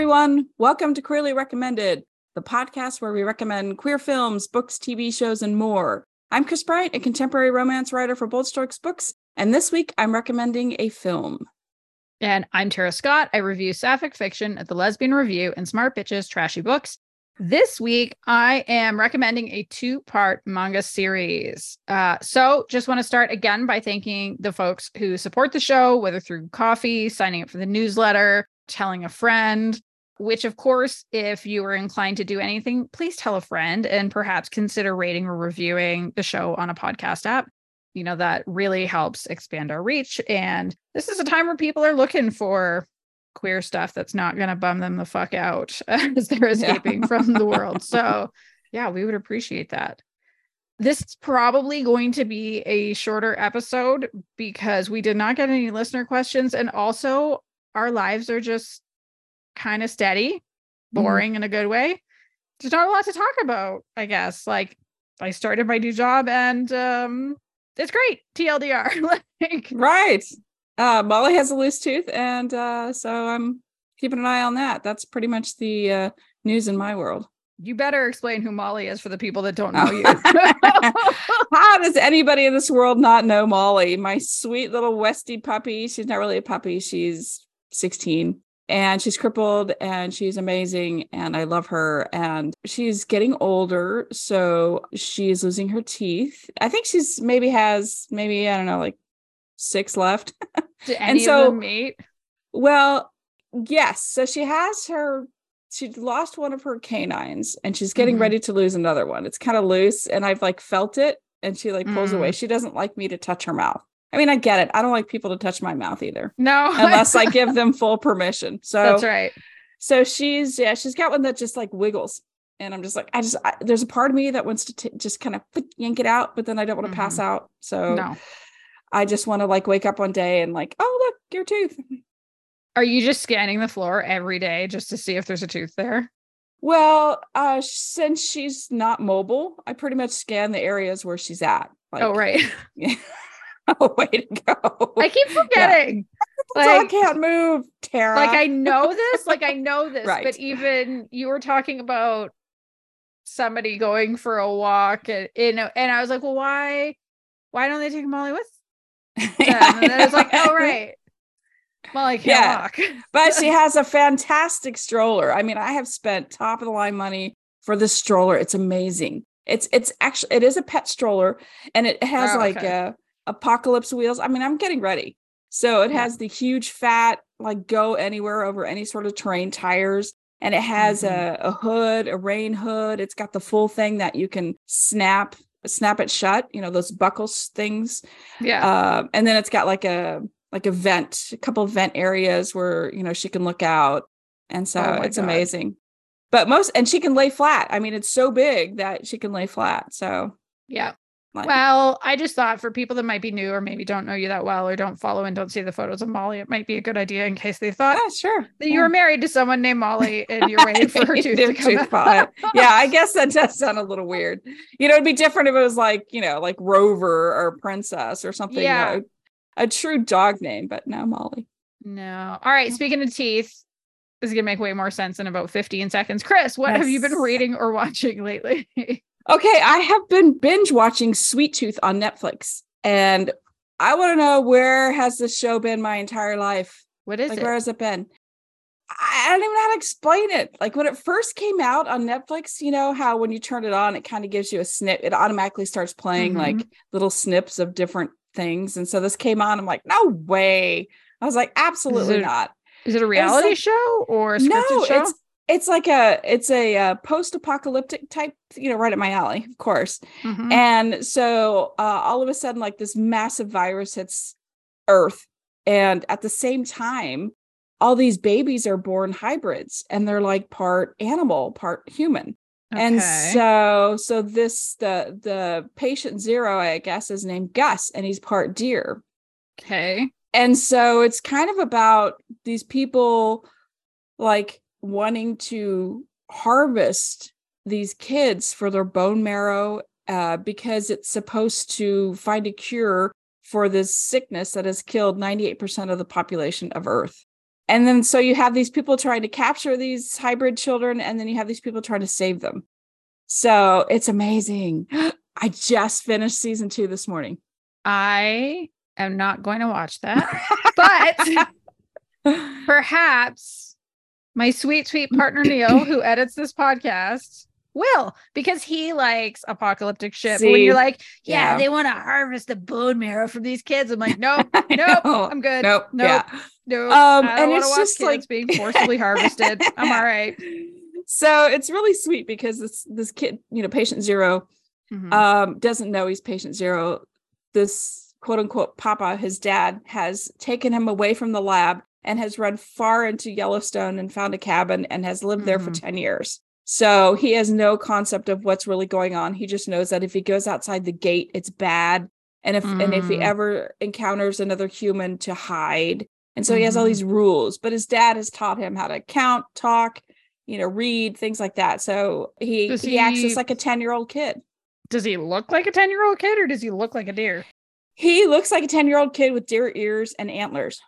everyone. Welcome to Queerly Recommended, the podcast where we recommend queer films, books, TV shows, and more. I'm Kris Bryant, a contemporary romance writer for Bold Strokes Books, and this week I'm recommending a film. And I'm Tara Scott. I review sapphic fiction at the Lesbian Review and Smart Bitches Trashy Books. This week, I am recommending a two part manga series. Uh, so, just want to start again by thanking the folks who support the show, whether through Ko-fi, signing up for the newsletter, telling a friend, which, of course, if you are inclined to do anything, please tell a friend and perhaps consider rating or reviewing the show on a podcast app. You know, that really helps expand our reach. And this is a time where people are looking for queer stuff that's not going to bum them the fuck out as they're escaping yeah. from the world. So, yeah, we would appreciate that. This is probably going to be a shorter episode because we did not get any listener questions. And also, our lives are just kind of steady, mm-hmm. boring mm. in a good way. There's not a lot to talk about, I guess. Like, I started my new job and um, it's great. TLDR. like, right uh, Molly has a loose tooth, and uh, so I'm keeping an eye on that. That's pretty much the uh, news in my world. You better explain who Molly is for the people that don't know oh. you. How does anybody in this world not know Molly? My sweet little Westie puppy. She's not really a puppy. She's 16 and she's crippled and she's amazing and I love her and she's getting older so she's losing her teeth. I think she's maybe has maybe I don't know like six left. And so, of them meet? Well, yes. So she has her she lost one of her canines and she's getting mm-hmm. ready to lose another one. It's kind of loose and I've like felt it and she like pulls mm. away. She doesn't like me to touch her mouth. I mean, I get it. I don't like people to touch my mouth either. No, unless I give them full permission. So that's right. So she's yeah, she's got one that just like wiggles, and I'm just like, I just I, there's a part of me that wants to t- just kind of yank it out, but then I don't want to mm-hmm. pass out. So no. I just want to like wake up one day and like, oh look, your tooth. Are you just scanning the floor every day just to see if there's a tooth there? Well, uh since she's not mobile, I pretty much scan the areas where she's at. Like, oh right. way to go. I keep forgetting. Yeah. Like, I can't move, Tara. Like I know this, like I know this, right. but even you were talking about somebody going for a walk and you know, and I was like, well, why why don't they take Molly with yeah, and then it's like, oh right. Molly can't yeah. walk. but she has a fantastic stroller. I mean, I have spent top of the line money for the stroller. It's amazing. It's it's actually it is a pet stroller and it has oh, like okay. a apocalypse wheels. I mean, I'm getting ready. So it has the huge fat, like go anywhere over any sort of terrain tires. And it has mm-hmm. a, a hood, a rain hood. It's got the full thing that you can snap snap it shut you know those buckles things yeah uh, and then it's got like a like a vent a couple of vent areas where you know she can look out and so oh it's God. amazing but most and she can lay flat i mean it's so big that she can lay flat so yeah like, well, I just thought for people that might be new or maybe don't know you that well or don't follow and don't see the photos of Molly, it might be a good idea in case they thought yeah, sure. that yeah. you were married to someone named Molly and you're waiting for her tooth to come out. yeah, I guess that does sound a little weird. You know, it'd be different if it was like, you know, like Rover or Princess or something. Yeah. You know, a true dog name, but no, Molly. No. All right. Speaking of teeth, this is gonna make way more sense in about 15 seconds. Kris, what yes. have you been reading or watching lately? Okay, I have been binge watching Sweet Tooth on Netflix, and I want to know where has this show been my entire life? What is like, it? Where has it been? I don't even know how to explain it. Like when it first came out on Netflix, you know how when you turn it on, it kind of gives you a snip. It automatically starts playing mm-hmm. like little snips of different things. And so this came on. I'm like, no way. I was like, absolutely is it, not. Is it a reality like, show or a scripted no, show? It's it's like a it's a, a, uh, post-apocalyptic type you know right at my alley of course mm-hmm. and so uh, all of a sudden like this massive virus hits earth and at the same time all these babies are born hybrids and they're like part animal part human okay. and so so this the the patient zero i guess is named gus and he's part deer okay and so it's kind of about these people like wanting to harvest these kids for their bone marrow uh, because it's supposed to find a cure for this sickness that has killed 98% of the population of Earth. And then so you have these people trying to capture these hybrid children, and then you have these people trying to save them. So it's amazing. I just finished season two this morning. I am not going to watch that, but perhaps my sweet, sweet partner Neil, who edits this podcast, will because he likes apocalyptic shit. when you're like, yeah, yeah. they want to harvest the bone marrow from these kids, I'm like, nope, nope, I'm good. Nope, nope, yeah. nope. Um, and it's just like being forcibly harvested. I'm all right. So it's really sweet because this this kid, you know, patient 0 mm-hmm. um, doesn't know he's patient zero. This quote unquote papa, his dad, has taken him away from the lab and has run far into Yellowstone and found a cabin and has lived mm-hmm. there for mm-hmm. 10 years. So he has no concept of what's really going on. He just knows that if he goes outside the gate, it's bad. And if mm. and if he mm. ever encounters another human to hide. And so he has all mm-hmm. these rules, but his dad has taught him how to count, talk, you know, read, things like that. So he he, he acts just like a 10-year-old kid. Does he look like a 10-year-old kid or does he look like a deer? He looks like a 10-year-old kid with deer ears and antlers.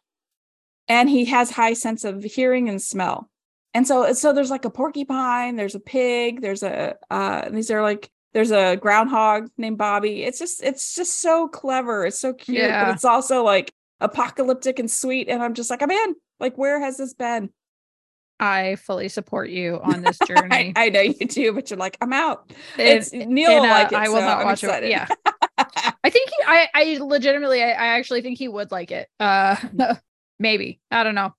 And he has high sense of hearing and smell and so so there's like a porcupine there's a pig there's a uh these are like there's a groundhog named bobby it's just it's just so clever it's so cute yeah. but it's also like apocalyptic and sweet and i'm just like i'm in like where has this been I fully support you on this journey. I, I, know you do, but you're like, I'm out. It's Neil like it. I will so not watch it. Yeah. I think he, I, I legitimately, I, I actually think he would like it. Uh, maybe. I don't know.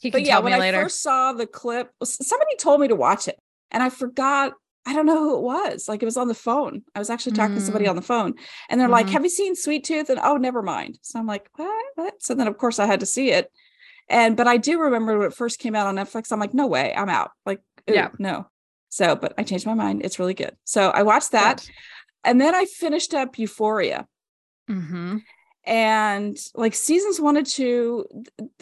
He can but yeah, when I first saw the clip, somebody told me to watch it, and I forgot. I don't know who it was. Like it was on the phone. I was actually talking mm. to somebody mm. on the phone, and they're mm. like, mm-hmm. "Have you seen Sweet Tooth?" And oh, never mind. So I'm like, "What?" what? So then, of course, I had to see it. And but I do remember when it first came out on Netflix. I'm like, "No way, I'm out." Like, yeah, no. So, but I changed my mind. It's really good. So I watched that, and then I finished up Euphoria. Mm-hmm and like seasons one and two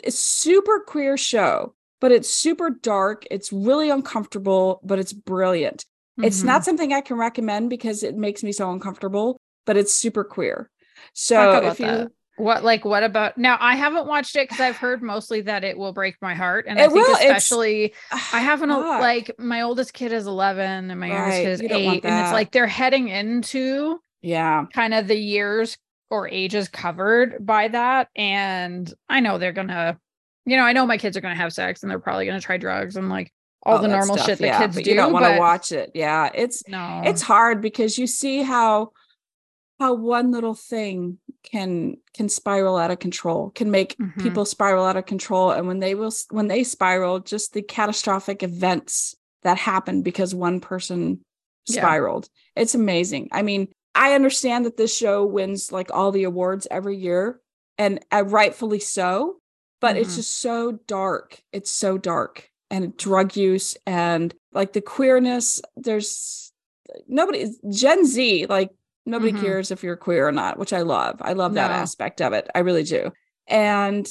it's super queer show but it's super dark it's really uncomfortable but it's brilliant mm-hmm. it's not mm-hmm. something i can recommend because it makes me so uncomfortable but it's super queer so if you that. what like what about now i haven't watched it because i've heard mostly that it will break my heart and i think will, especially i haven't fuck. like my oldest kid is 11 and my youngest kid is 8 and it's like they're heading into yeah kind of the years or ages covered by that. And I know they're gonna, you know, I know my kids are gonna have sex and they're probably gonna try drugs and like all, all the normal stuff, shit that yeah, kids do. You don't want to watch it. Yeah. It's no, it's hard because you see how how one little thing can can spiral out of control can make mm-hmm. people spiral out of control and when they will when they spiral just the catastrophic events that happen because one person spiraled yeah. it's amazing i mean I understand that this show wins like all the awards every year, and uh, rightfully so. But mm-hmm. it's just so dark. It's so dark, and drug use and like the queerness. There's nobody Gen Z like nobody mm-hmm. cares if you're queer or not, which I love. I love that aspect of it. I really do. And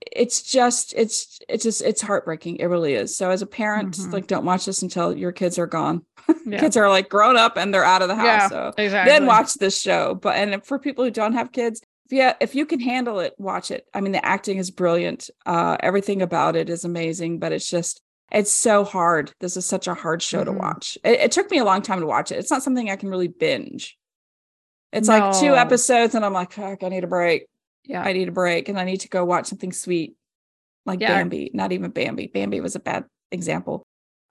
it's just it's it's just it's heartbreaking it really is so as a parent mm-hmm. like don't watch this until your kids are gone yeah. kids are like grown up and they're out of the house yeah, so exactly. then watch this show but and for people who don't have kids if you if you can handle it watch it i mean the acting is brilliant uh everything about it is amazing but it's just it's so hard this is such a hard show mm-hmm. to watch it, it, took me a long time to watch it it's not something i can really binge it's no. like two episodes and i'm like fuck i need a break yeah i need a break and i need to go watch something sweet like yeah. bambi not even bambi bambi was a bad example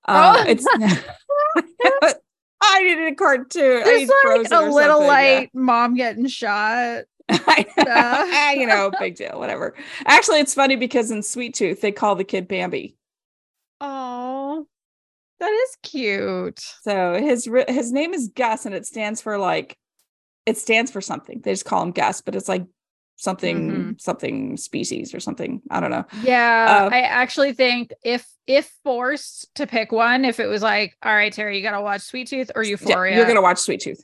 uh, oh. it's i needed a cartoon. It's like a little like yeah. mom getting shot. You know big deal whatever. Actually it's funny because in sweet tooth they call the kid bambi. Oh that is cute. So his his name is gus and it stands for like it stands for something. They just call him gus but it's like something mm-hmm. something species or something. I don't know. Yeah uh, i actually think if if forced to pick one if it was like all right Tara you gotta watch sweet tooth or euphoria yeah, you're gonna watch sweet tooth.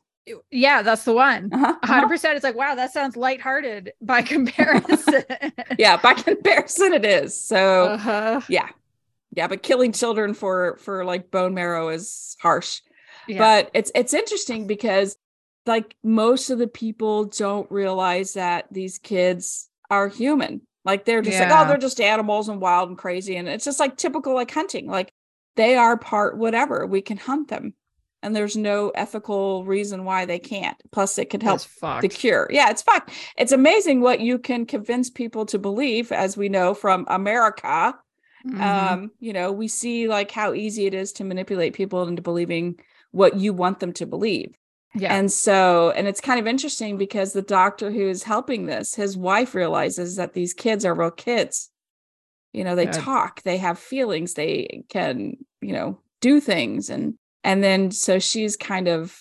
Yeah that's the one. Uh-huh, 100% uh-huh. it's like wow that sounds lighthearted by comparison. Yeah by comparison it is. So uh-huh. yeah. Yeah but killing children for for like bone marrow is harsh. Yeah. but it's it's interesting because like most of the people don't realize that these kids are human. Like they're just yeah. like, oh, they're just animals and wild and crazy. And it's just like typical like hunting. Like they are part whatever. We can hunt them. And there's no ethical reason why they can't. Plus, it could help the cure. Yeah, it's fucked. It's amazing what you can convince people to believe, as we know from America. Mm-hmm. Um, you know, we see like how easy it is to manipulate people into believing what you want them to believe. Yeah. And so, and it's kind of interesting because the doctor who is helping this, his wife realizes that these kids are real kids. You know, they yeah. talk, they have feelings, they can, you know, do things. And, and then so she's kind of,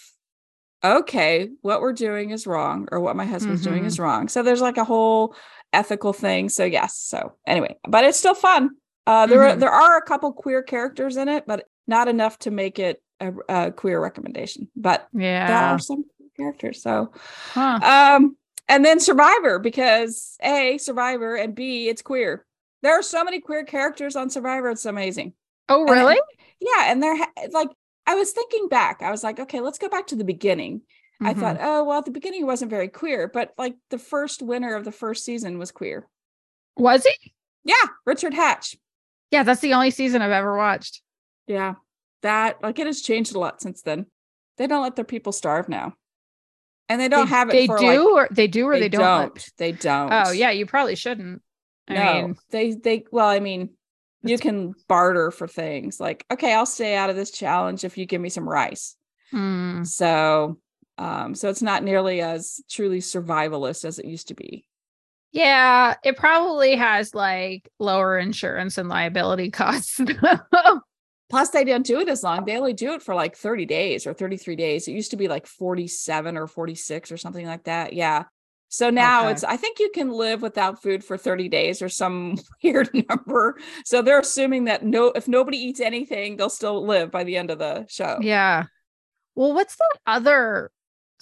okay, what we're doing is wrong, or what my husband's mm-hmm. doing is wrong. So there's like a whole ethical thing. So, yes. So, anyway, but it's still fun. Uh, there, mm-hmm. are, there are a couple queer characters in it, but not enough to make it a, a queer recommendation, but yeah, there are some characters. So, huh. um, and then Survivor because a Survivor and B it's queer. There are so many queer characters on Survivor. It's amazing. Oh, really? And, yeah, and they're like I was thinking back. I was like, okay, let's go back to the beginning. Mm-hmm. I thought, oh well, at the beginning wasn't very queer, but like the first winner of the first season was queer. Was he? Yeah, Richard Hatch. Yeah, that's the only season I've ever watched. Yeah that like it has changed a lot since then. They don't let their people starve now. And they don't they, have it. They do like, or they do or they, they don't. don't. They don't. Oh yeah, you probably shouldn't. I no, mean, they they well, I mean, you can barter for things like, okay, I'll stay out of this challenge if you give me some rice. Hmm. So um, so it's not nearly as truly survivalist as it used to be. Yeah, it probably has like lower insurance and liability costs. Plus, they don't do it as long. They only do it for like 30 days or 33 days. It used to be like 47 or 46 or something like that. Yeah. So now okay. it's, I think you can live without food for 30 days or some weird number. So they're assuming that no, if nobody eats anything, they'll still live by the end of the show. Yeah. Well, what's that other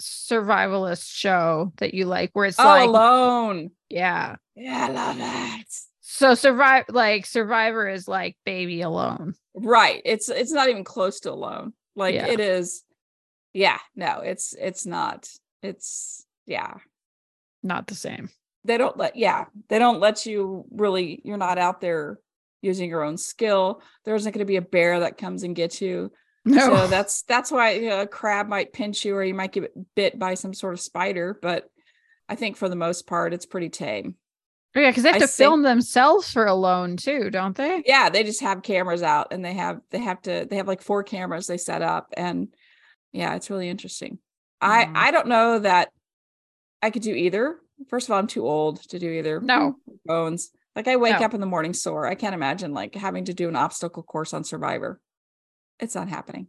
survivalist show that you like where it's oh, like alone? Yeah. Yeah, I love it. So survive like Survivor is like baby alone. Right. It's it's not even close to alone. Like yeah. it is yeah, no, it's it's not. It's yeah. Not the same. They don't let yeah, they don't let you really you're not out there using your own skill. There isn't going to be a bear that comes and gets you. No. So that's that's why you know, a crab might pinch you or you might get bit by some sort of spider, but I think for the most part it's pretty tame. Oh, yeah, because they have I to film themselves for Alone too, don't they? Yeah, they just have cameras out and they have they have to they have like four cameras they set up and yeah, it's really interesting. Mm. I mm-hmm. I don't know that I could do either. First of all, I'm too old to do either. No bones. Like I wake no. up in the morning sore. I can't imagine like having to do an obstacle course on Survivor. It's not happening.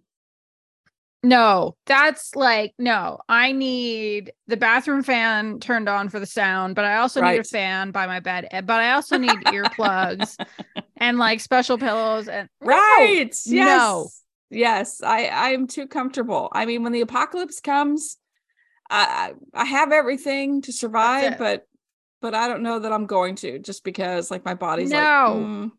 No, that's like no. I need the bathroom fan turned on for the sound, but I also right. need a fan by my bed. Eh, but I also need earplugs and like special pillows and right. No, yes. No. Yes, I I'm too comfortable. I mean, when the apocalypse comes, I I have everything to survive, but but I don't know that I'm going to just because like my body's no. like mm.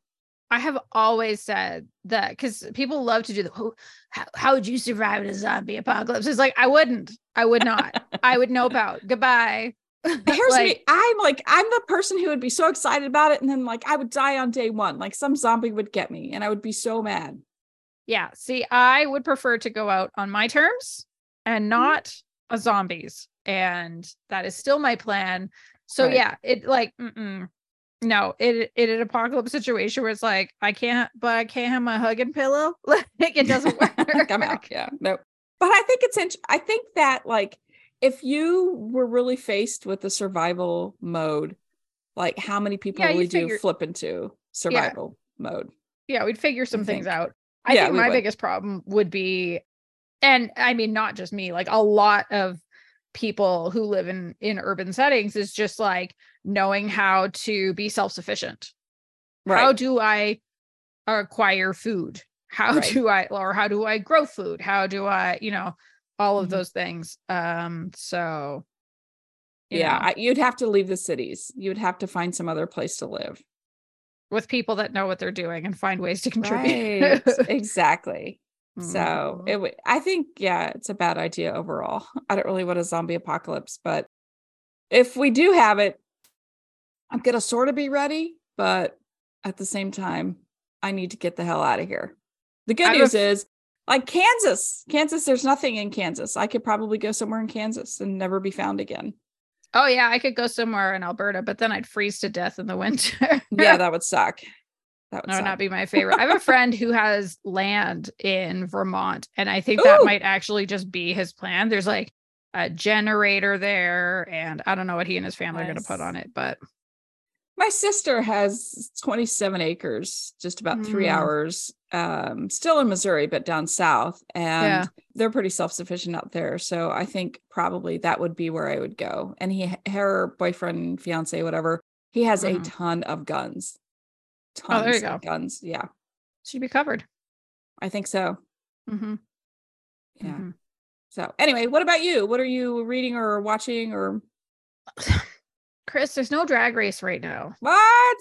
I have always said that because people love to do the oh, how, how would you survive a zombie apocalypse? It's like I wouldn't. I would not. I would nope out. Goodbye. Here's like, me. I'm like, I'm the person who would be so excited about it. And then like I would die on day one. Like some zombie would get me and I would be so mad. Yeah. See, I would prefer to go out on my terms and mm-hmm. not mm-hmm. a zombies. And that is still my plan. So right. yeah, it like mm-mm, no, it it an apocalypse situation where it's like I can't, but I can't have my hugging pillow. Like it doesn't work. Come out, yeah, no. But I think it's int- I think that like if you were really faced with the survival mode, like how many people yeah, would you flip into survival yeah. mode? Yeah, we'd figure some things out. I yeah, think my would. biggest problem would be, and I mean not just me, like a lot of people who live in in urban settings is just like knowing how to be self-sufficient right. how do i acquire food how right. do i or how do i grow food how do i you know all of mm-hmm. those things um so yeah I, you'd have to leave the cities you'd have to find some other place to live with people that know what they're doing and find ways to contribute right. exactly Mm-hmm. So it w- I think yeah, it's a bad idea overall. I don't really want a zombie apocalypse, but if we do have it, I'm gonna sort of be ready, but at the same time, I need to get the hell out of here. The good news is like Kansas, Kansas, there's nothing in Kansas. I could probably go somewhere in Kansas and never be found again. Oh yeah, I could go somewhere in Alberta, but then I'd freeze to death in the winter. yeah, that would suck. That would, not be my favorite. I have a friend who has land in Vermont, and I think Ooh. that might actually just be his plan. There's like a generator there, and I don't know what he and his family nice. are going to put on it, but my sister has 27 acres, just about mm. three hours, um, still in Missouri, but down south, and yeah. they're pretty self-sufficient out there. So I think probably that would be where I would go. And he, her boyfriend, fiance, whatever, he has mm. a ton of guns tons oh, there you go. guns. Yeah. Should be covered. I think so. Mm-hmm. Yeah. Mm-hmm. So anyway, what about you? What are you reading or watching or Kris, there's no drag race right now. What?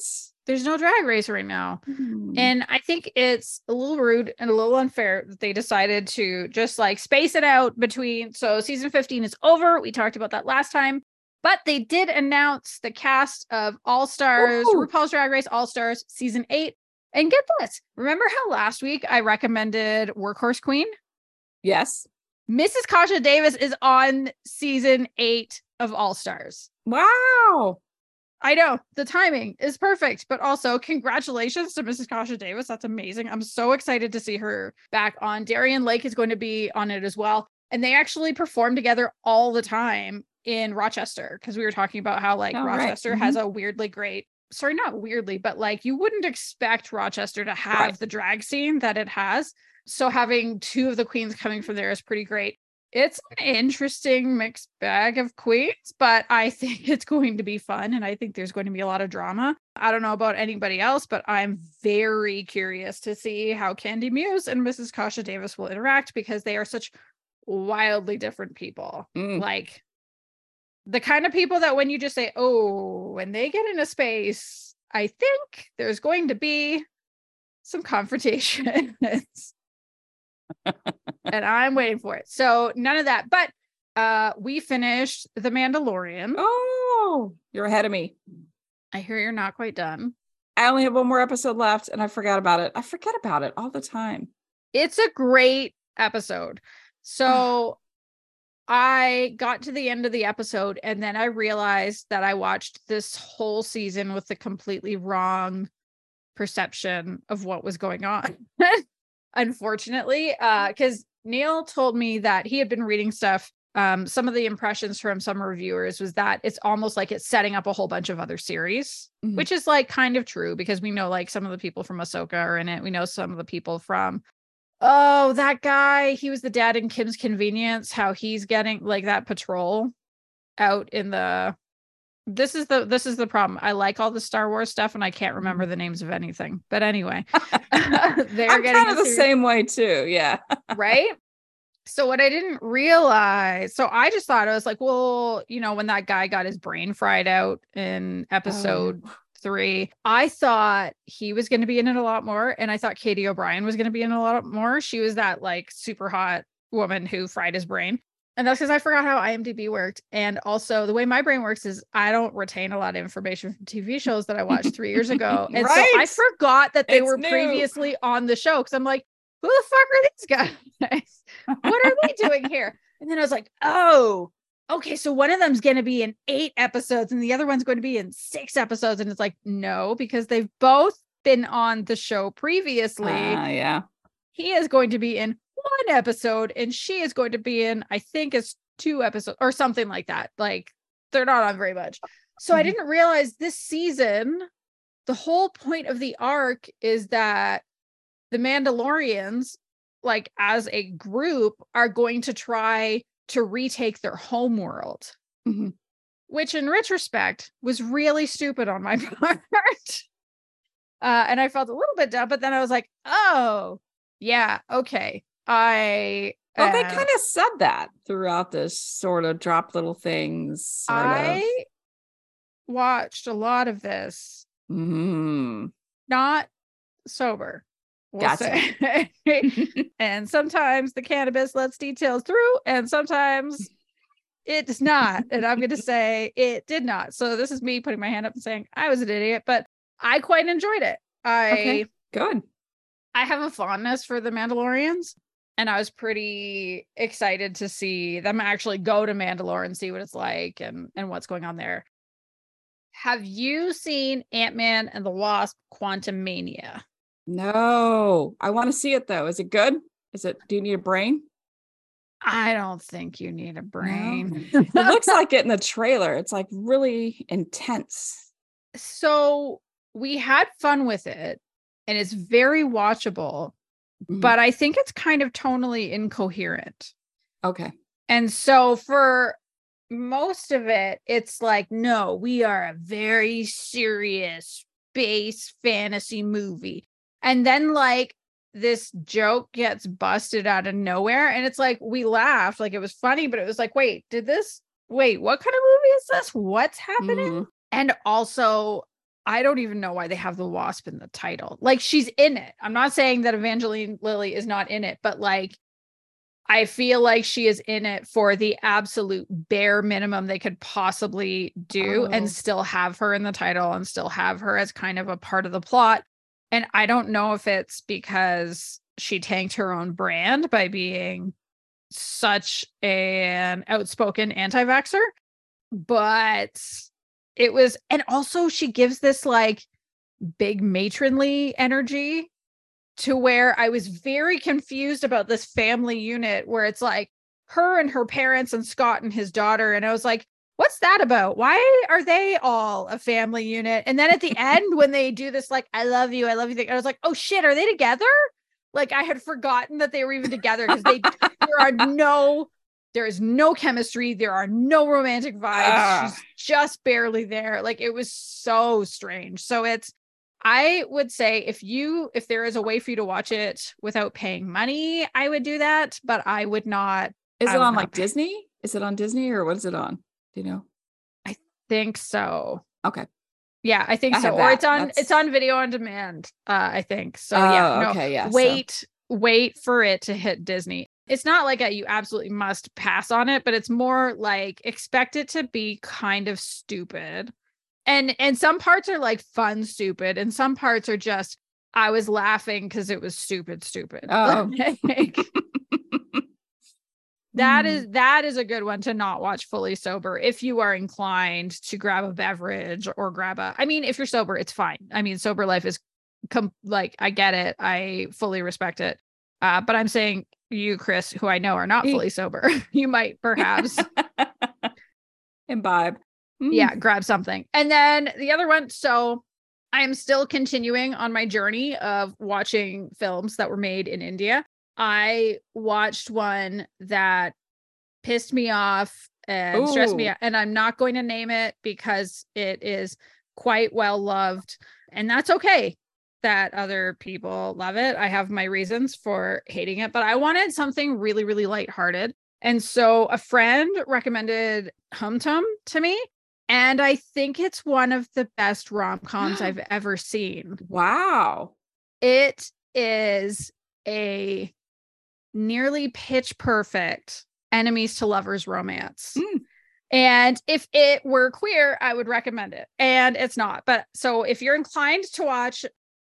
There's no drag race right now. Mm. And I think it's a little rude and a little unfair that they decided to just like space it out between. So season 15 is over. We talked about that last time. But they did announce the cast of All Stars, RuPaul's Drag Race All Stars season eight. And get this remember how last week I recommended Workhorse Queen? Yes. Mrs. Kasha Davis is on season eight of All Stars. Wow. I know the timing is perfect, but also congratulations to Mrs. Kasha Davis. That's amazing. I'm so excited to see her back on. Darienne Lake is going to be on it as well. And they actually perform together all the time in Rochester because we were talking about how like oh, Rochester right. mm-hmm. has a weirdly great sorry not weirdly but like you wouldn't expect Rochester to have right. the drag scene that it has so having two of the queens coming from there is pretty great it's an interesting mixed bag of queens but I think it's going to be fun and I think there's going to be a lot of drama I don't know about anybody else but I'm very curious to see how Kandy Muse and Mrs. Kasha Davis will interact because they are such wildly different people mm. like the kind of people that when you just say, oh, when they get into space, I think there's going to be some confrontation. and I'm waiting for it. So none of that. But uh we finished The Mandalorian. Oh, you're ahead of me. I hear you're not quite done. I only have one more episode left and I forgot about it. I forget about it all the time. It's a great episode. So I got to the end of the episode and then I realized that I watched this whole season with the completely wrong perception of what was going on. Unfortunately, uh cuz Neil told me that he had been reading stuff um some of the impressions from some reviewers was that it's almost like it's setting up a whole bunch of other series, mm-hmm. which is like kind of true because we know like some of the people from Ahsoka are in it. We know some of the people from Oh, that guy, he was the dad in Kim's Convenience, how he's getting like that patrol out in the this is the this is the problem. I like all the Star Wars stuff and I can't remember the names of anything. But anyway, they're I'm getting kind of the same way too. Yeah. right. So what I didn't realize, so I just thought I was like, well, you know, when that guy got his brain fried out in oh, episode oh three. I thought he was going to be in it a lot more. And I thought Katy O'Brian was going to be in a lot more. She was that like super hot woman who fried his brain. And that's because I forgot how IMDb worked. And also, the way my brain works is I don't retain a lot of information from TV shows that I watched three years ago. And right? so I forgot that they it's were new. previously on the show because I'm like, who the fuck are these guys? what are they doing here? And then I was like, oh, okay, so one of them's going to be in eight episodes and the other one's going to be in six episodes. And it's like, no, because they've both been on the show previously. Uh, yeah. He is going to be in one episode and she is going to be in, I think it's two episodes or something like that. Like they're not on very much. So mm-hmm. I didn't realize this season, the whole point of the arc is that the Mandalorians, like as a group, are going to try to retake their home world, mm-hmm. which in retrospect was really stupid on my part. uh, and I felt a little bit dumb, but then I was like, oh, yeah, okay. I well, uh, they kind of said that throughout this sort of drop little things. I of. watched a lot of this, mm-hmm. not sober. We'll gotcha. and sometimes the cannabis lets details through, and sometimes it does not. And I'm going to say it did not. So this is me putting my hand up and saying I was an idiot, but I quite enjoyed it. I okay, good. I have a fondness for the Mandalorians, and I was pretty excited to see them actually go to Mandalore and see what it's like and and what's going on there. Have you seen Ant Man and the Wasp: Quantumania? No, I want to see it though. Is it good? Is it? Do you need a brain? I don't think you need a brain. No. it looks like it in the trailer. It's like really intense. So we had fun with it and it's very watchable, mm-hmm. but I think it's kind of tonally incoherent. Okay. And so for most of it, it's like, no, we are a very serious space fantasy movie. And then like this joke gets busted out of nowhere. And it's like we laughed, like it was funny, but it was like, wait, did this wait, what kind of movie is this? What's happening? Mm-hmm. And also, I don't even know why they have the wasp in the title. Like she's in it. I'm not saying that Evangeline Lilly is not in it, but like I feel like she is in it for the absolute bare minimum they could possibly do oh. and still have her in the title and still have her as kind of a part of the plot. And I don't know if it's because she tanked her own brand by being such an outspoken anti vaxxer, but it was, and also she gives this like big matronly energy to where I was very confused about this family unit where it's like her and her parents and Scott and his daughter. And I was like, what's that about? Why are they all a family unit? And then at the end, when they do this, like, I love you, I love you thing, I was like, oh shit, are they together? Like I had forgotten that they were even together because they there are no there is no chemistry, there are no romantic vibes. Ah. She's just barely there. Like it was so strange. So it's I would say if you if there is a way for you to watch it without paying money, I would do that, but I would not. Is it on like pay. Disney? Is it on Disney or what is it on? Do you know? I think so. Okay. Yeah, I think I so. Or it's on That's... it's on video on demand. Uh, I think so. Oh, yeah. No, okay. Yeah. Wait, so. wait for it to hit Disney. It's not like a you absolutely must pass on it, but it's more like expect it to be kind of stupid. And and some parts are like fun stupid, and some parts are just I was laughing because it was stupid, stupid. Oh. Like, That mm. is that is a good one to not watch fully sober if you are inclined to grab a beverage or grab a I mean if you're sober it's fine. I mean sober life is com- like I get it. I fully respect it. Uh, but I'm saying you Kris who I know are not fully sober, you might perhaps imbibe. Mm. Yeah, grab something. And then the other one so I am still continuing on my journey of watching films that were made in India. I watched one that pissed me off and Ooh. stressed me out. And I'm not going to name it because it is quite well loved. And that's okay that other people love it. I have my reasons for hating it, but I wanted something really, really lighthearted. And so a friend recommended Hum Tum to me. And I think it's one of the best rom coms I've ever seen. Wow. It is a nearly pitch perfect enemies to lovers romance. Mm. And if it were queer, I would recommend it. And it's not. But so if you're inclined to watch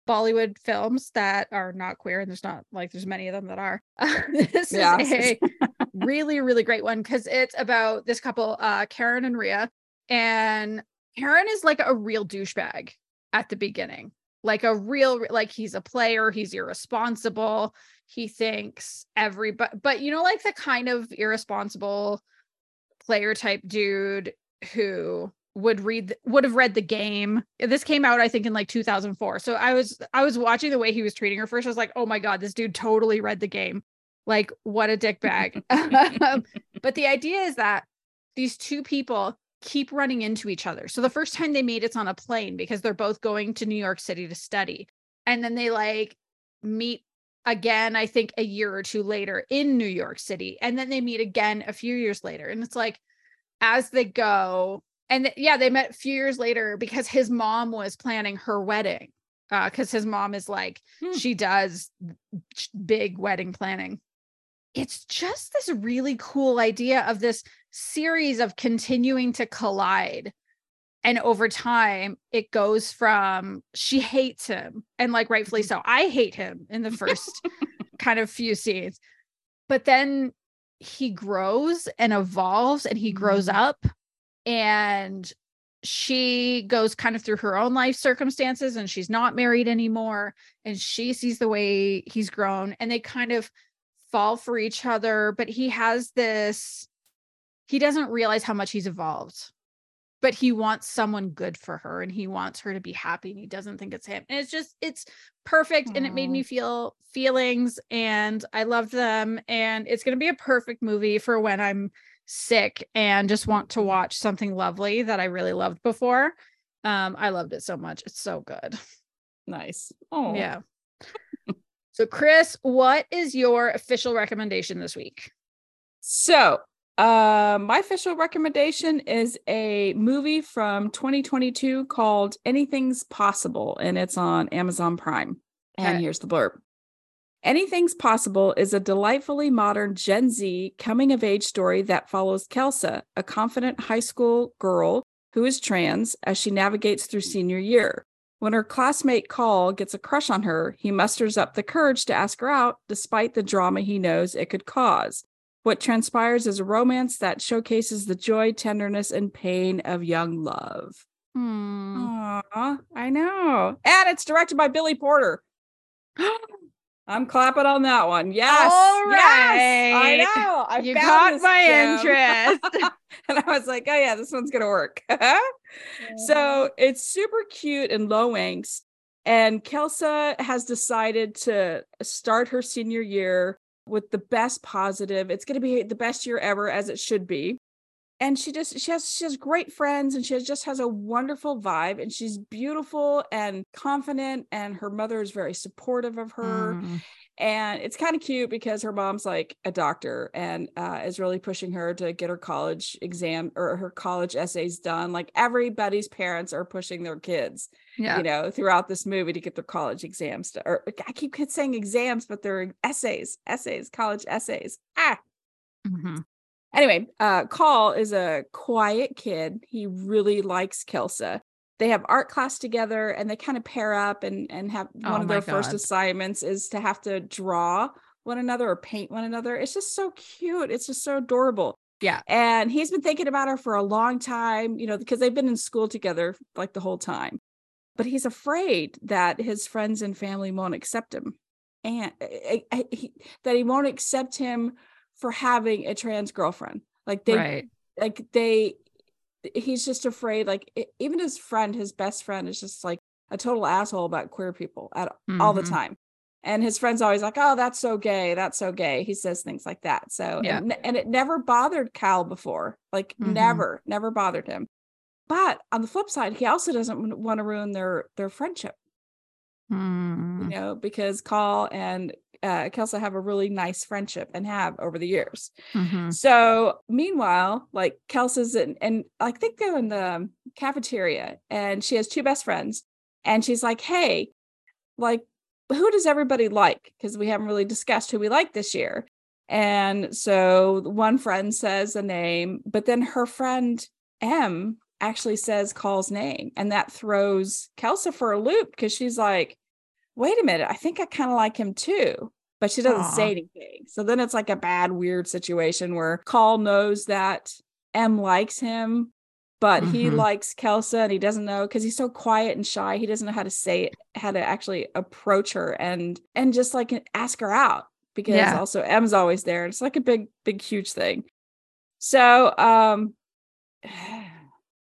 Bollywood films that are not queer, and there's not like there's many of them that are, this yeah. is a really, really great one because it's about this couple, uh, Karan and Rhea. And Karan is like a real douchebag at the beginning like a real like he's a player he's irresponsible he thinks everybody but you know like the kind of irresponsible player type dude who would read would have read the game. This came out i think in like 2004 so i was i was watching the way he was treating her first. I was like oh my god this dude totally read the game. Like what a dick bag. Um, but the idea is that these two people keep running into each other. So the first time they meet, it's on a plane because they're both going to New York City to study. And then they like meet again, I think a year or two later in New York City. And then they meet again a few years later. And it's like, as they go, and th- yeah, they met a few years later because his mom was planning her wedding because uh, his mom is like hmm. she does big wedding planning it's just this really cool idea of this series of continuing to collide and over time it goes from she hates him and like rightfully mm-hmm. so i hate him in the first kind of few scenes but then he grows and evolves and he grows mm-hmm. up and she goes kind of through her own life circumstances and she's not married anymore and she sees the way he's grown and they kind of fall for each other but he has this he doesn't realize how much he's evolved but he wants someone good for her and he wants her to be happy and he doesn't think it's him and it's just it's perfect Aww. and it made me feel feelings and i loved them and it's going to be a perfect movie for when i'm sick and just want to watch something lovely that i really loved before. Um i loved it so much it's so good. Nice. Oh yeah. So Kris what is your official recommendation this week? So uh, my official recommendation is a movie from 2022 called Anything's Possible, and it's on Amazon Prime. And here's the blurb. Anything's Possible is a delightfully modern Gen Z coming of age story that follows Kelsa, a confident high school girl who is trans, as she navigates through senior year. When her classmate Khal gets a crush on her, he musters up the courage to ask her out, despite the drama he knows it could cause. What transpires is a romance that showcases the joy, tenderness, and pain of young love. Hmm. Aww, I know. And it's directed by Billy Porter. I'm clapping on that one. Yes. All right. Yes, I know. I you caught my interest. and I was like, oh, yeah, this one's going to work. so it's super cute and low angst. And Kelsa has decided to start her senior year with the best positive. It's going to be the best year ever, as it should be. And she just she has she has great friends and she has, just has a wonderful vibe and she's beautiful and confident and her mother is very supportive of her mm and it's kind of cute because her mom's like a doctor and uh, is really pushing her to get her college exam or her college essays done. Like everybody's parents are pushing their kids yeah. you know throughout this movie to get their college exams to, or i keep saying exams but they're essays essays college essays. Ah! Mm-hmm. anyway uh Khal is a quiet kid. He really likes kelsa they have art class together and they kind of pair up and and have one oh of their God. first assignments is to have to draw one another or paint one another. It's just so cute. It's just so adorable. Yeah. And he's been thinking about her for a long time, you know, because they've been in school together like the whole time. But he's afraid that his friends and family won't accept him and uh, he, that he won't accept him for having a trans girlfriend. Like they right. like they he's just afraid like even his friend his best friend is just like a total asshole about queer people at mm-hmm. all the mm-hmm. time and his friends always like oh that's so gay that's so gay he says things like that so yeah. and, and it never bothered Khal before like mm-hmm. never never bothered him but on the flip side he also doesn't want to ruin their their friendship mm. you know because Khal and uh, Kelsa have a really nice friendship and have over the years. Mm-hmm. So meanwhile, like Kelsa's in, and I think they're in the cafeteria and she has two best friends and she's like, Hey, like, who does everybody like? Because we haven't really discussed who we like this year. And so one friend says a name, but then her friend Em actually says Khal's name. And that throws Kelsa for a loop because she's like, wait a minute, I think I kind of like him too. But she doesn't Aww. say anything. So then it's like a bad, weird situation where Khal knows that Em likes him, but mm-hmm. he likes Kelsa and he doesn't know because he's so quiet and shy. He doesn't know how to say it, how to actually approach her and and just like ask her out because yeah. also Em's always there. It's like a big, big, huge thing. So um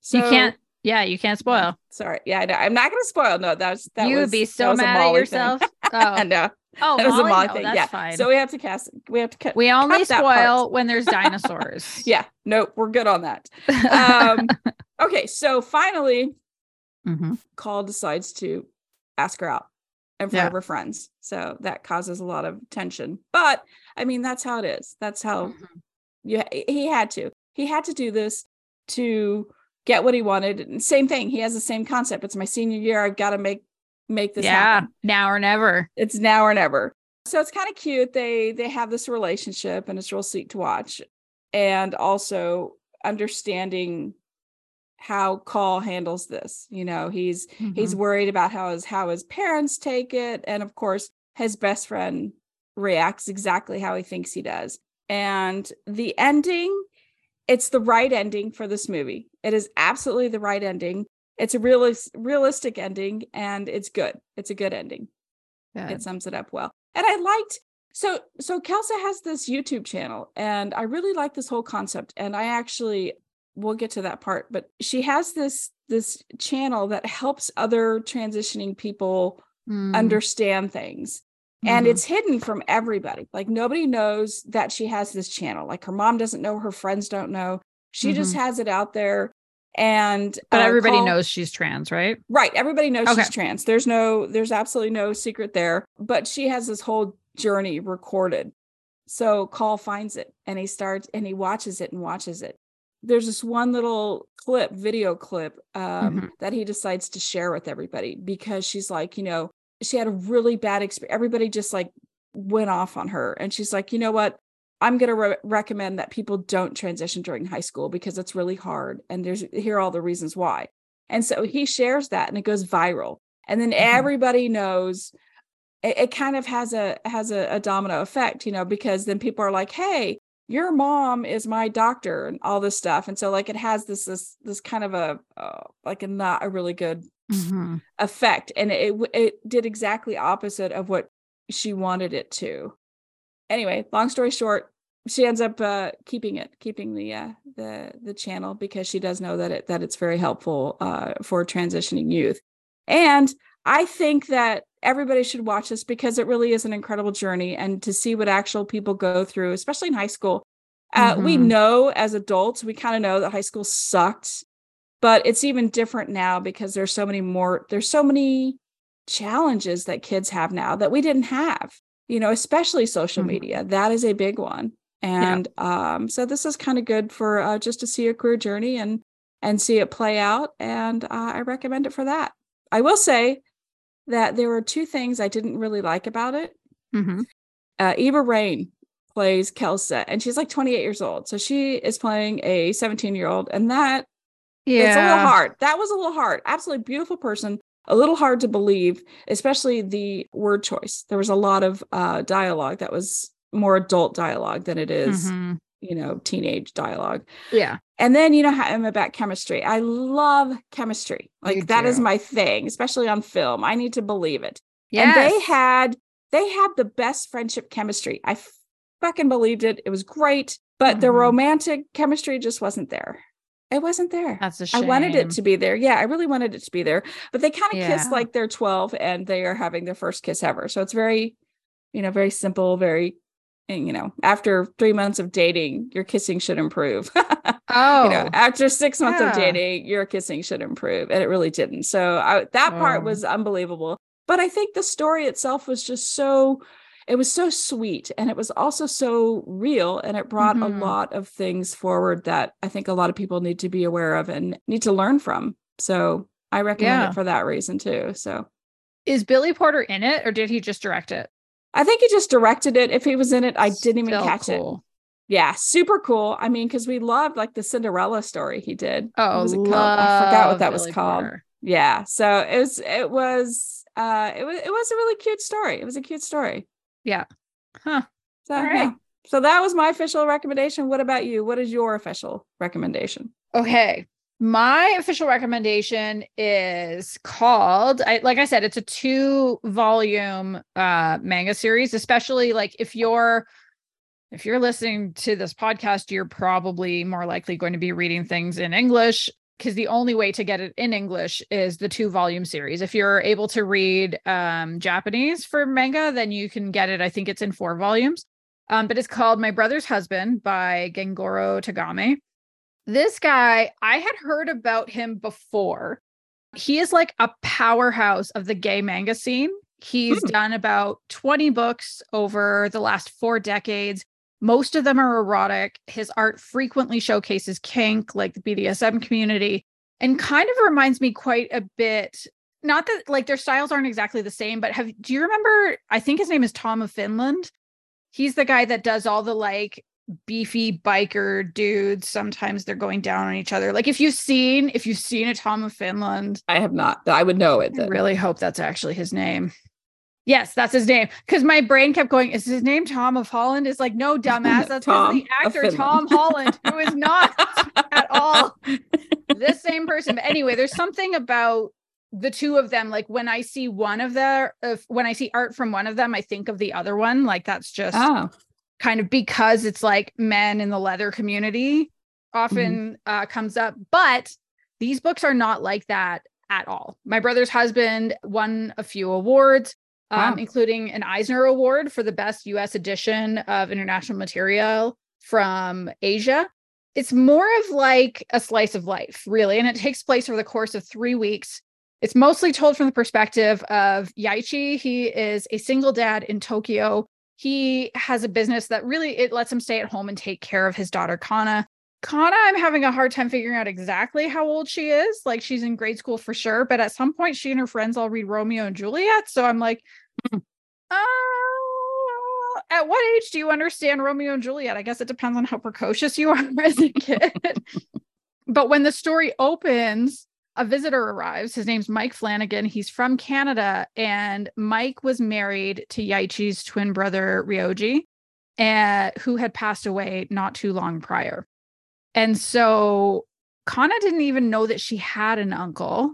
so you can't yeah, you can't spoil. Sorry. Yeah, I know. I'm not gonna spoil. No, that's that was you was, would be so mad at yourself. oh no. Oh, that was a Molly no, thing. yeah. Fine. So we have to cast. We have to cut. We only cut spoil when there's dinosaurs. yeah. Nope. We're good on that. Um, okay. So finally, mm-hmm. Khal decides to ask her out in front yeah. friends. So that causes a lot of tension. But I mean, that's how it is. That's how. Mm-hmm. Yeah. He had to. He had to do this to get what he wanted. And same thing. He has the same concept. It's my senior year. I've got to make make this yeah, happen. Now or never. It's now or never. So it's kind of cute. They they have this relationship and it's real sweet to watch. And also understanding how Khal handles this. You know, he's mm-hmm. he's worried about how his how his parents take it. And of course, his best friend reacts exactly how he thinks he does. And the ending, it's the right ending for this movie. It is absolutely the right ending. It's a realist, realistic ending and it's good. It's a good ending. Good. It sums it up well. And I liked so so Kelsa has this YouTube channel and I really like this whole concept and I actually we'll get to that part but she has this this channel that helps other transitioning people mm. understand things and mm-hmm. it's hidden from everybody. Like nobody knows that she has this channel. Like her mom doesn't know her friends don't know. She mm-hmm. just has it out there. And but uh, everybody Khal, knows she's trans right? Right. Everybody knows okay. she's trans. There's no there's absolutely no secret there. But she has this whole journey recorded. So Khal finds it and he starts and he watches it and watches it. There's this one little clip video clip um, mm-hmm. that he decides to share with everybody because she's like you know she had a really bad experience. Everybody just like went off on her. And she's like, you know what? I'm going to re- recommend that people don't transition during high school because it's really hard. And there's here are all the reasons why. And so he shares that and it goes viral. And then mm-hmm. everybody knows it, it, kind of has a has a, a domino effect, you know, because then people are like, hey, your mom is my doctor and all this stuff. And so like it has this this this kind of a uh, like a not a really good mm-hmm. effect and it it did exactly opposite of what she wanted it to anyway long story short she ends up uh, keeping it keeping the uh, the the channel because she does know that it that it's very helpful uh, for transitioning youth and i think that everybody should watch this because it really is an incredible journey and to see what actual people go through especially in high school uh, mm-hmm. we know as adults we kind of know that high school sucked but it's even different now because there's so many more there's so many challenges that kids have now that we didn't have you know especially social mm-hmm. media that is a big one and yeah. um so this is kind of good for uh, just to see a career journey and and see it play out and uh, i recommend it for that i will say that there were two things i didn't really like about it mm-hmm. uh, eva reign plays kelsa and she's like 28 years old so she is playing a 17 year old and that yeah. It's a little hard. That was a little hard. Absolutely beautiful person. A little hard to believe, especially the word choice. There was a lot of uh, dialogue that was more adult dialogue than it is, mm-hmm. you know, teenage dialogue. Yeah. And then, you know, how I'm about chemistry. I love chemistry. Like that is my thing, especially on film. I need to believe it. Yes. And they had they had the best friendship chemistry. I fucking believed it. It was great, but mm-hmm. the romantic chemistry just wasn't there. It wasn't there. That's a shame. I wanted it to be there. Yeah, I really wanted it to be there. But they kind of yeah. kiss like they're 12 and they are having their first kiss ever. So it's very, you know, very simple, very, you know, after three months of dating, your kissing should improve. oh. You know, oh. after six months yeah. of dating, your kissing should improve. And it really didn't. So I, that oh. part was unbelievable. But I think the story itself was just so it was so sweet and it was also so real and it brought mm-hmm. a lot of things forward that I think a lot of people need to be aware of and need to learn from. So I recommend yeah. it for that reason too. So is Billy Porter in it or did he just direct it? I think he just directed it. If he was in it, I didn't even catch cool. it. Yeah, super cool. I mean, because we loved like the Cinderella story he did. Oh, was it called? I forgot what that Billy was called. Porter. Yeah, so it was it was uh it was it was a really cute story. It was a cute story. Yeah. Huh. So, All right. Yeah. So that was my official recommendation. What about you? What is your official recommendation? Okay. My official recommendation is called I, like I said it's a two volume uh manga series especially like if you're if you're listening to this podcast you're probably more likely going to be reading things in English because the only way to get it in English is the two volume series. If you're able to read um, Japanese for manga, then you can get it. I think it's in four volumes. Um, but it's called My Brother's Husband by Gengoroh Tagame. This guy, I had heard about him before. He is like a powerhouse of the gay manga scene. He's hmm. done about 20 books over the last four decades. Most of them are erotic. His art frequently showcases kink, like the BDSM community, and kind of reminds me quite a bit not that like their styles aren't exactly the same, but have do you remember? I think his name is Tom of Finland. He's the guy that does all the like beefy biker dudes. Sometimes they're going down on each other. Like if you've seen if you've seen a Tom of Finland, I have not. I would know it. I really hope that's actually his name. Yes, that's his name. Because my brain kept going, is his name Tom of Holland? It's like, no, dumbass. That's the actor Tom Holland, who is not at all this same person. But anyway, there's something about the two of them. Like when I see one of their, if, when I see art from one of them, I think of the other one. Like that's just oh. Kind of because it's like men in the leather community often mm-hmm. uh, comes up. But these books are not like that at all. My brother's husband won a few awards um, including an Eisner Award for the best US edition of international material from Asia. It's more of like a slice of life, really, and it takes place over the course of three weeks. It's mostly told from the perspective of Yaichi. He is a single dad in Tokyo. He has a business that really it lets him stay at home and take care of his daughter Kana. Kana, I'm having a hard time figuring out exactly how old she is. Like she's in grade school for sure, but at some point she and her friends all read Romeo and Juliet. So I'm like, uh, at what age do you understand Romeo and Juliet? I guess it depends on how precocious you are as a kid. but when the story opens, a visitor arrives. His name's Mike Flanagan. He's from Canada, and Mike was married to Yaichi's twin brother Ryoji, and who had passed away not too long prior. And so Kana didn't even know that she had an uncle.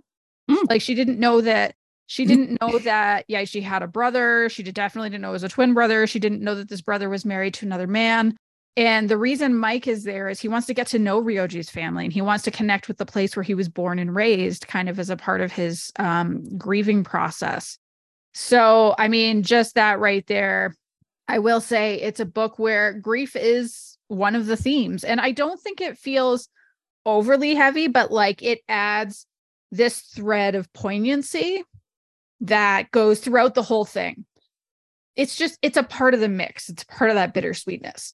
Mm. Like she didn't know that she didn't know that yeah she had a brother. She did definitely didn't know it was a twin brother. She didn't know that this brother was married to another man. And the reason Mike is there is he wants to get to know Ryoji's family and he wants to connect with the place where he was born and raised, kind of as a part of his um, grieving process. So, I mean, just that right there, I will say it's a book where grief is one of the themes. And I don't think it feels overly heavy, but like it adds this thread of poignancy that goes throughout the whole thing. It's just, it's a part of the mix, it's part of that bittersweetness.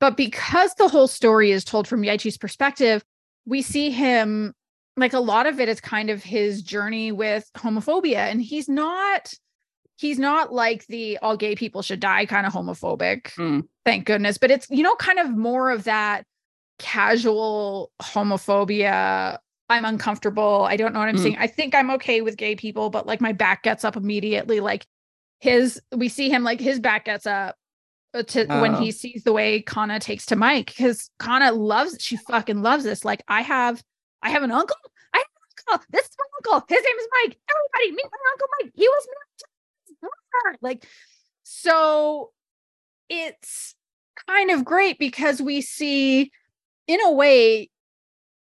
But because the whole story is told from Yaichi's perspective, we see him like a lot of it is kind of his journey with homophobia. And he's not he's not like the all gay people should die kind of homophobic. Mm. Thank goodness. But it's, you know, kind of more of that casual homophobia. I'm uncomfortable. I don't know what I'm mm. saying. I think I'm okay with gay people, but like my back gets up immediately. Like his, we see him like his back gets up to oh. when he sees the way Kana takes to Mike because Kana loves, she fucking loves this. Like I have, I have an uncle. I have an uncle. This is my uncle. His name is Mike. Everybody meet my uncle Mike. He was like, so it's kind of great because we see, in a way,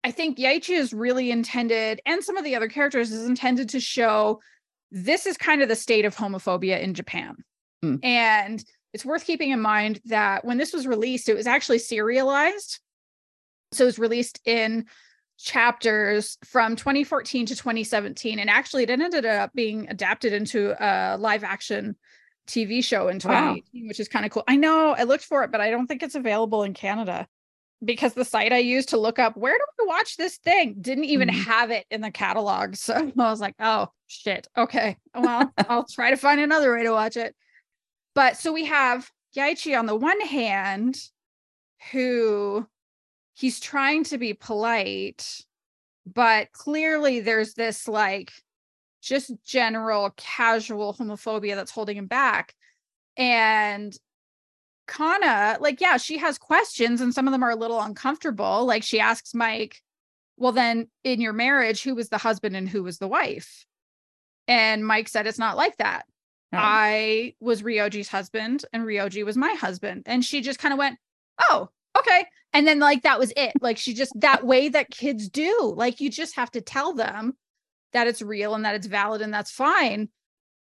I think Yaichi is really intended, and some of the other characters is intended to show this is kind of the state of homophobia in Japan. Mm. And it's worth keeping in mind that when this was released, it was actually serialized. So it was released in chapters from 2014 to 2017 and actually it ended up being adapted into a live action TV show in 2018 wow. which is kind of cool. I know I looked for it but I don't think it's available in Canada because the site I used to look up where do we watch this thing didn't even mm-hmm. have it in the catalog so I was like oh shit okay well I'll try to find another way to watch it. But so we have Yaichi on the one hand who he's trying to be polite, but clearly there's this like just general casual homophobia that's holding him back. And Kana, like, yeah, she has questions and some of them are a little uncomfortable. Like, she asks Mike, well, then in your marriage, who was the husband and who was the wife? And Mike said, it's not like that. I was Ryoji's husband and Ryoji was my husband. And she just kind of went, oh, okay. And then like that was it. Like she just that way that kids do. Like you just have to tell them that it's real and that it's valid and that's fine.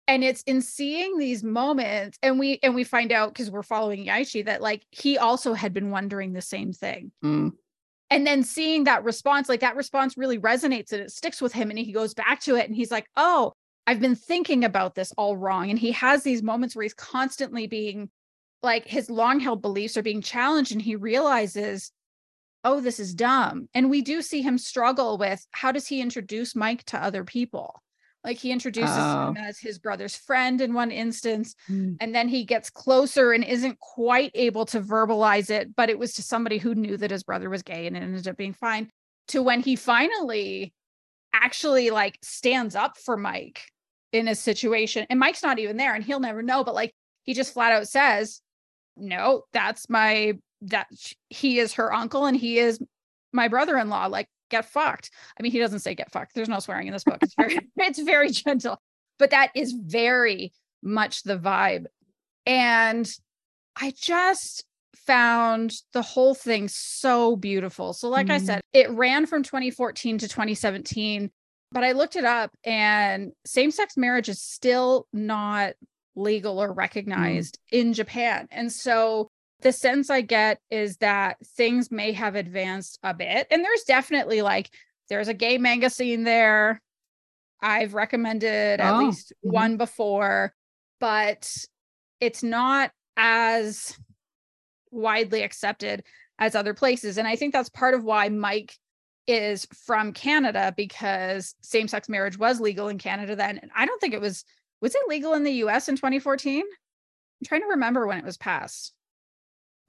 And it's in seeing these moments, and we and we find out because we're following Yaichi that like he also had been wondering the same thing. Mm. And then seeing that response, like that response really resonates and it sticks with him. And he goes back to it and he's like, Oh, I've been thinking about this all wrong. And he has these moments where he's constantly being like his long held beliefs are being challenged and he realizes oh this is dumb and we do see him struggle with how does he introduce mike to other people Like he introduces oh. him as his brother's friend in one instance, mm. and then he gets closer and isn't quite able to verbalize it, but it was to somebody who knew that his brother was gay and it ended up being fine. To when he finally actually like stands up for Mike in a situation, and Mike's not even there and he'll never know, but like he just flat out says, No, that's my that he is her uncle and he is my brother-in-law. Like get fucked. I mean, he doesn't say get fucked. There's no swearing in this book. It's very, it's very gentle, but that is very much the vibe. And I just found the whole thing so beautiful. So, like mm. I said, it ran from 2014 to 2017, but I looked it up and same sex marriage is still not legal or mm. recognized mm. in Japan. And so the sense I get is that things may have advanced a bit. And there's definitely like, there's a gay manga scene there. I've recommended at oh. least mm-hmm. one before, but it's not as widely accepted as other places. And I think that's part of why Mike is from Canada because same sex marriage was legal in Canada then. And I don't think it was, was it legal in the US in 2014? I'm trying to remember when it was passed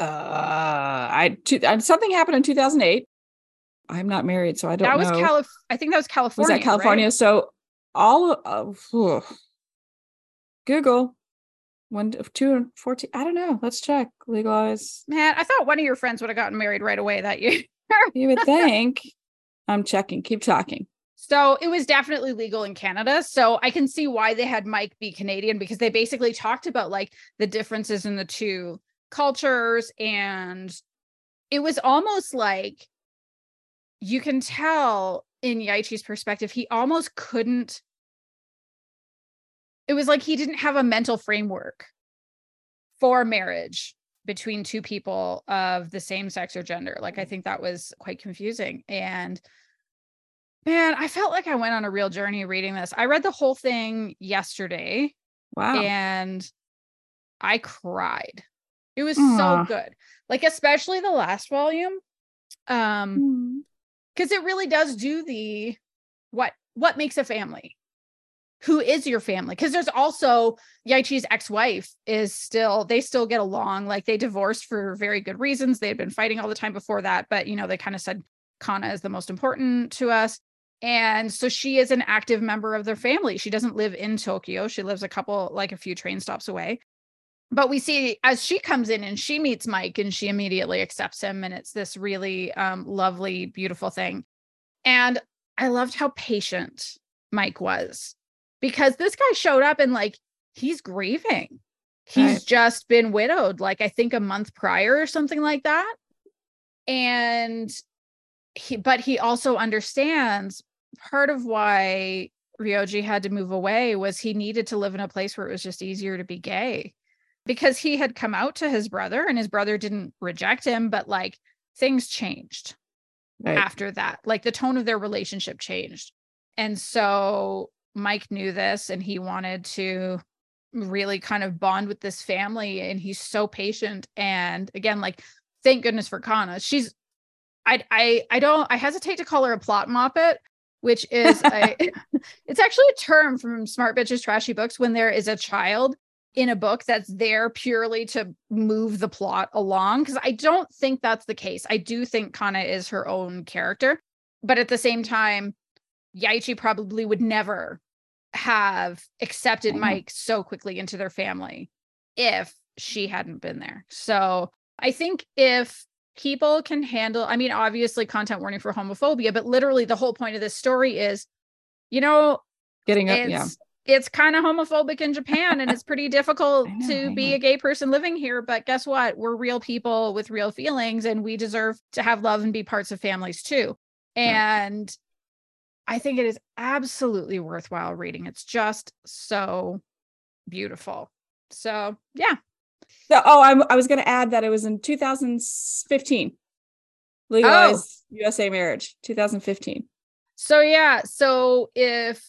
uh I two, uh, something happened in 2008 i'm not married so i don't that was know. Calif- i think that was california was that california right? so all of uh, google one of two and 14 i don't know let's check legalize man i thought one of your friends would have gotten married right away that year you would think i'm checking. Keep talking. So it was definitely legal in Canada. So I can see why they had Mike be Canadian because they basically talked about like the differences in the two cultures. And it was almost like you can tell in Yaichi's perspective he almost couldn't it was like he didn't have a mental framework for marriage between two people of the same sex or gender like i think that was quite confusing and man i felt like i went on a real journey reading this i read the whole thing yesterday wow and i cried it was Aww. so good. Like especially the last volume. Um because mm. it really does do the what what makes a family? Who is your family? Because there's also Yaichi's ex-wife is still they still get along. Like they divorced for very good reasons. They had been fighting all the time before that, but you know, they kind of said Kana is the most important to us. And so she is an active member of their family. She doesn't live in Tokyo. She lives a couple, like a few train stops away but we see as she comes in and she meets Mike and she immediately accepts him and it's this really um, lovely beautiful thing. And I loved how patient Mike was because this guy showed up and like he's grieving. He's right. just been widowed like I think a month prior or something like that. And he but he also understands part of why Ryoji had to move away was he needed to live in a place where it was just easier to be gay because he had come out to his brother and his brother didn't reject him, but like things changed right. after that. Like the tone of their relationship changed. And so Mike knew this and he wanted to really kind of bond with this family and he's so patient and again like thank goodness for Kana. She's I I I don't I hesitate to call her a plot moppet which is a it's actually a term from Smart Bitches Trashy Books when there is a child in a book that's there purely to move the plot along because I don't think that's the case. I do think Kana is her own character, but at the same time, Yaichi probably would never have accepted mm-hmm. Mike so quickly into their family if she hadn't been there. So I think if people can handle, I mean, obviously, content warning for homophobia, but literally the whole point of this story is, you know, getting up, yeah it's kind of homophobic in Japan and it's pretty difficult know, to be a gay person living here. But guess what? We're real people with real feelings and we deserve to have love and be parts of families too. And. I think it is absolutely worthwhile reading. It's just so beautiful. So, yeah. So, oh, I'm, I was going to add that it was in 2015. Legalized oh. USA marriage, 2015. So, yeah. So, if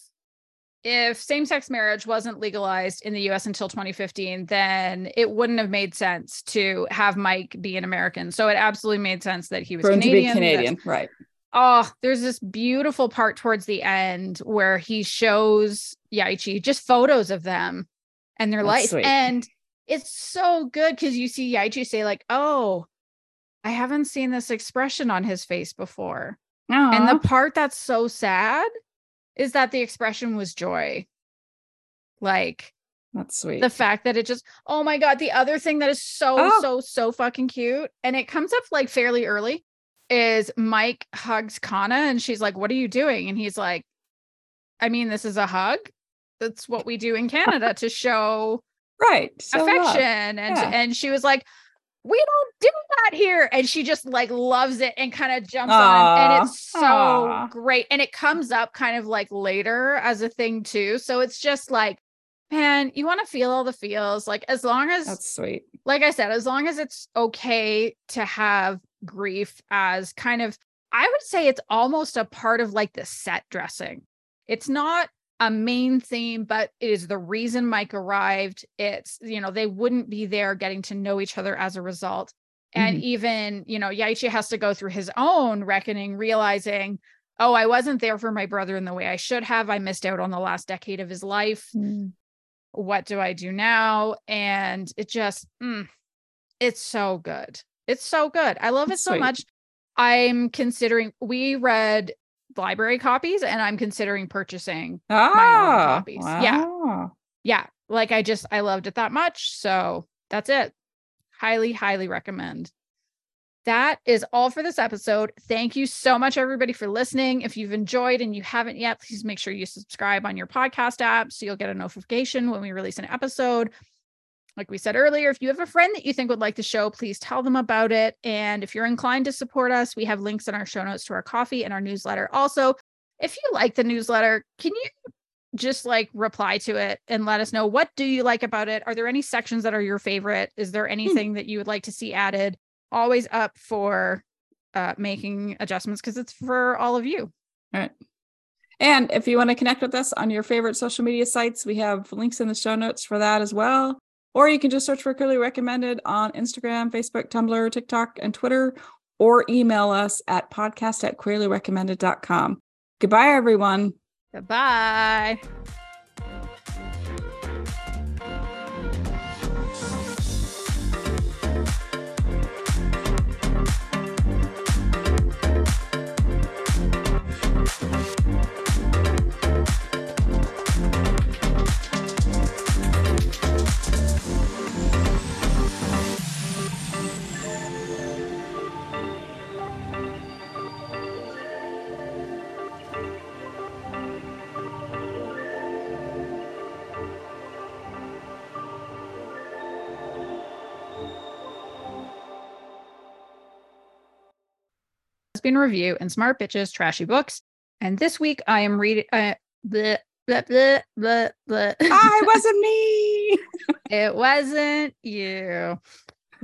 if same sex marriage wasn't legalized in the US until 2015, then it wouldn't have made sense to have Mike be an American. So it absolutely made sense that he was Canadian. Canadian, right. Oh, there's this beautiful part towards the end where he shows Yaichi just photos of them and their That's life. Sweet. And it's so good because you see Yaichi say, like, oh, I haven't seen this expression on his face before. Aww. And the part that's so sad is that the expression was joy. Like, that's sweet. The fact that it just, oh my God. The other thing that is so, oh. so, so fucking cute, and it comes up like fairly early, is Mike hugs Kana and she's like, What are you doing? And he's like, I mean, this is a hug. That's what we do in Canada to show right so affection. And yeah. and she was like, We don't do that here. And she just like loves it and kind of jumps Aww. on him. And it's so Aww. great. And it comes up kind of like later as a thing too. So it's just like man, you want to feel all the feels. Like as long as that's sweet. Like I said, as long as it's okay to have grief as kind of, I would say it's almost a part of like the set dressing. It's not a main theme, but it is the reason Mike arrived. It's, you know, they wouldn't be there getting to know each other as a result. And mm-hmm. even, you know, Yaichi has to go through his own reckoning, realizing, oh, I wasn't there for my brother in the way I should have. I missed out on the last decade of his life. Mm what do I do now? And it just, mm, it's so good. It's so good. I love it so much. I'm considering, we read library copies and I'm considering purchasing my own ah, copies. Wow. Yeah. Yeah. Like I just, I loved it that much. So that's it. Highly, highly recommend that is all for this episode. Thank you so much, everybody, for listening. If you've enjoyed and you haven't yet, please make sure you subscribe on your podcast app so you'll get a notification when we release an episode. Like we said earlier, if you have a friend that you think would like the show, please tell them about it. And if you're inclined to support us, we have links in our show notes to our Ko-fi and our newsletter. Also, if you like the newsletter, can you just like reply to it and let us know what do you like about it? Are there any sections that are your favorite? Is there hmm. anything that you would like to see added? always up for uh, making adjustments because it's for all of you. All right. And if you want to connect with us on your favorite social media sites, we have links in the show notes for that as well. Or you can just search for Queerly Recommended on Instagram, Facebook, Tumblr, TikTok, and Twitter, or email us at podcast at queerlyrecommended.com. Goodbye, everyone. Goodbye. Lesbian Review and Smart Bitches Trashy Books. And this week I am reading. Uh, bleh, bleh, bleh, bleh, bleh. I wasn't me. it wasn't you.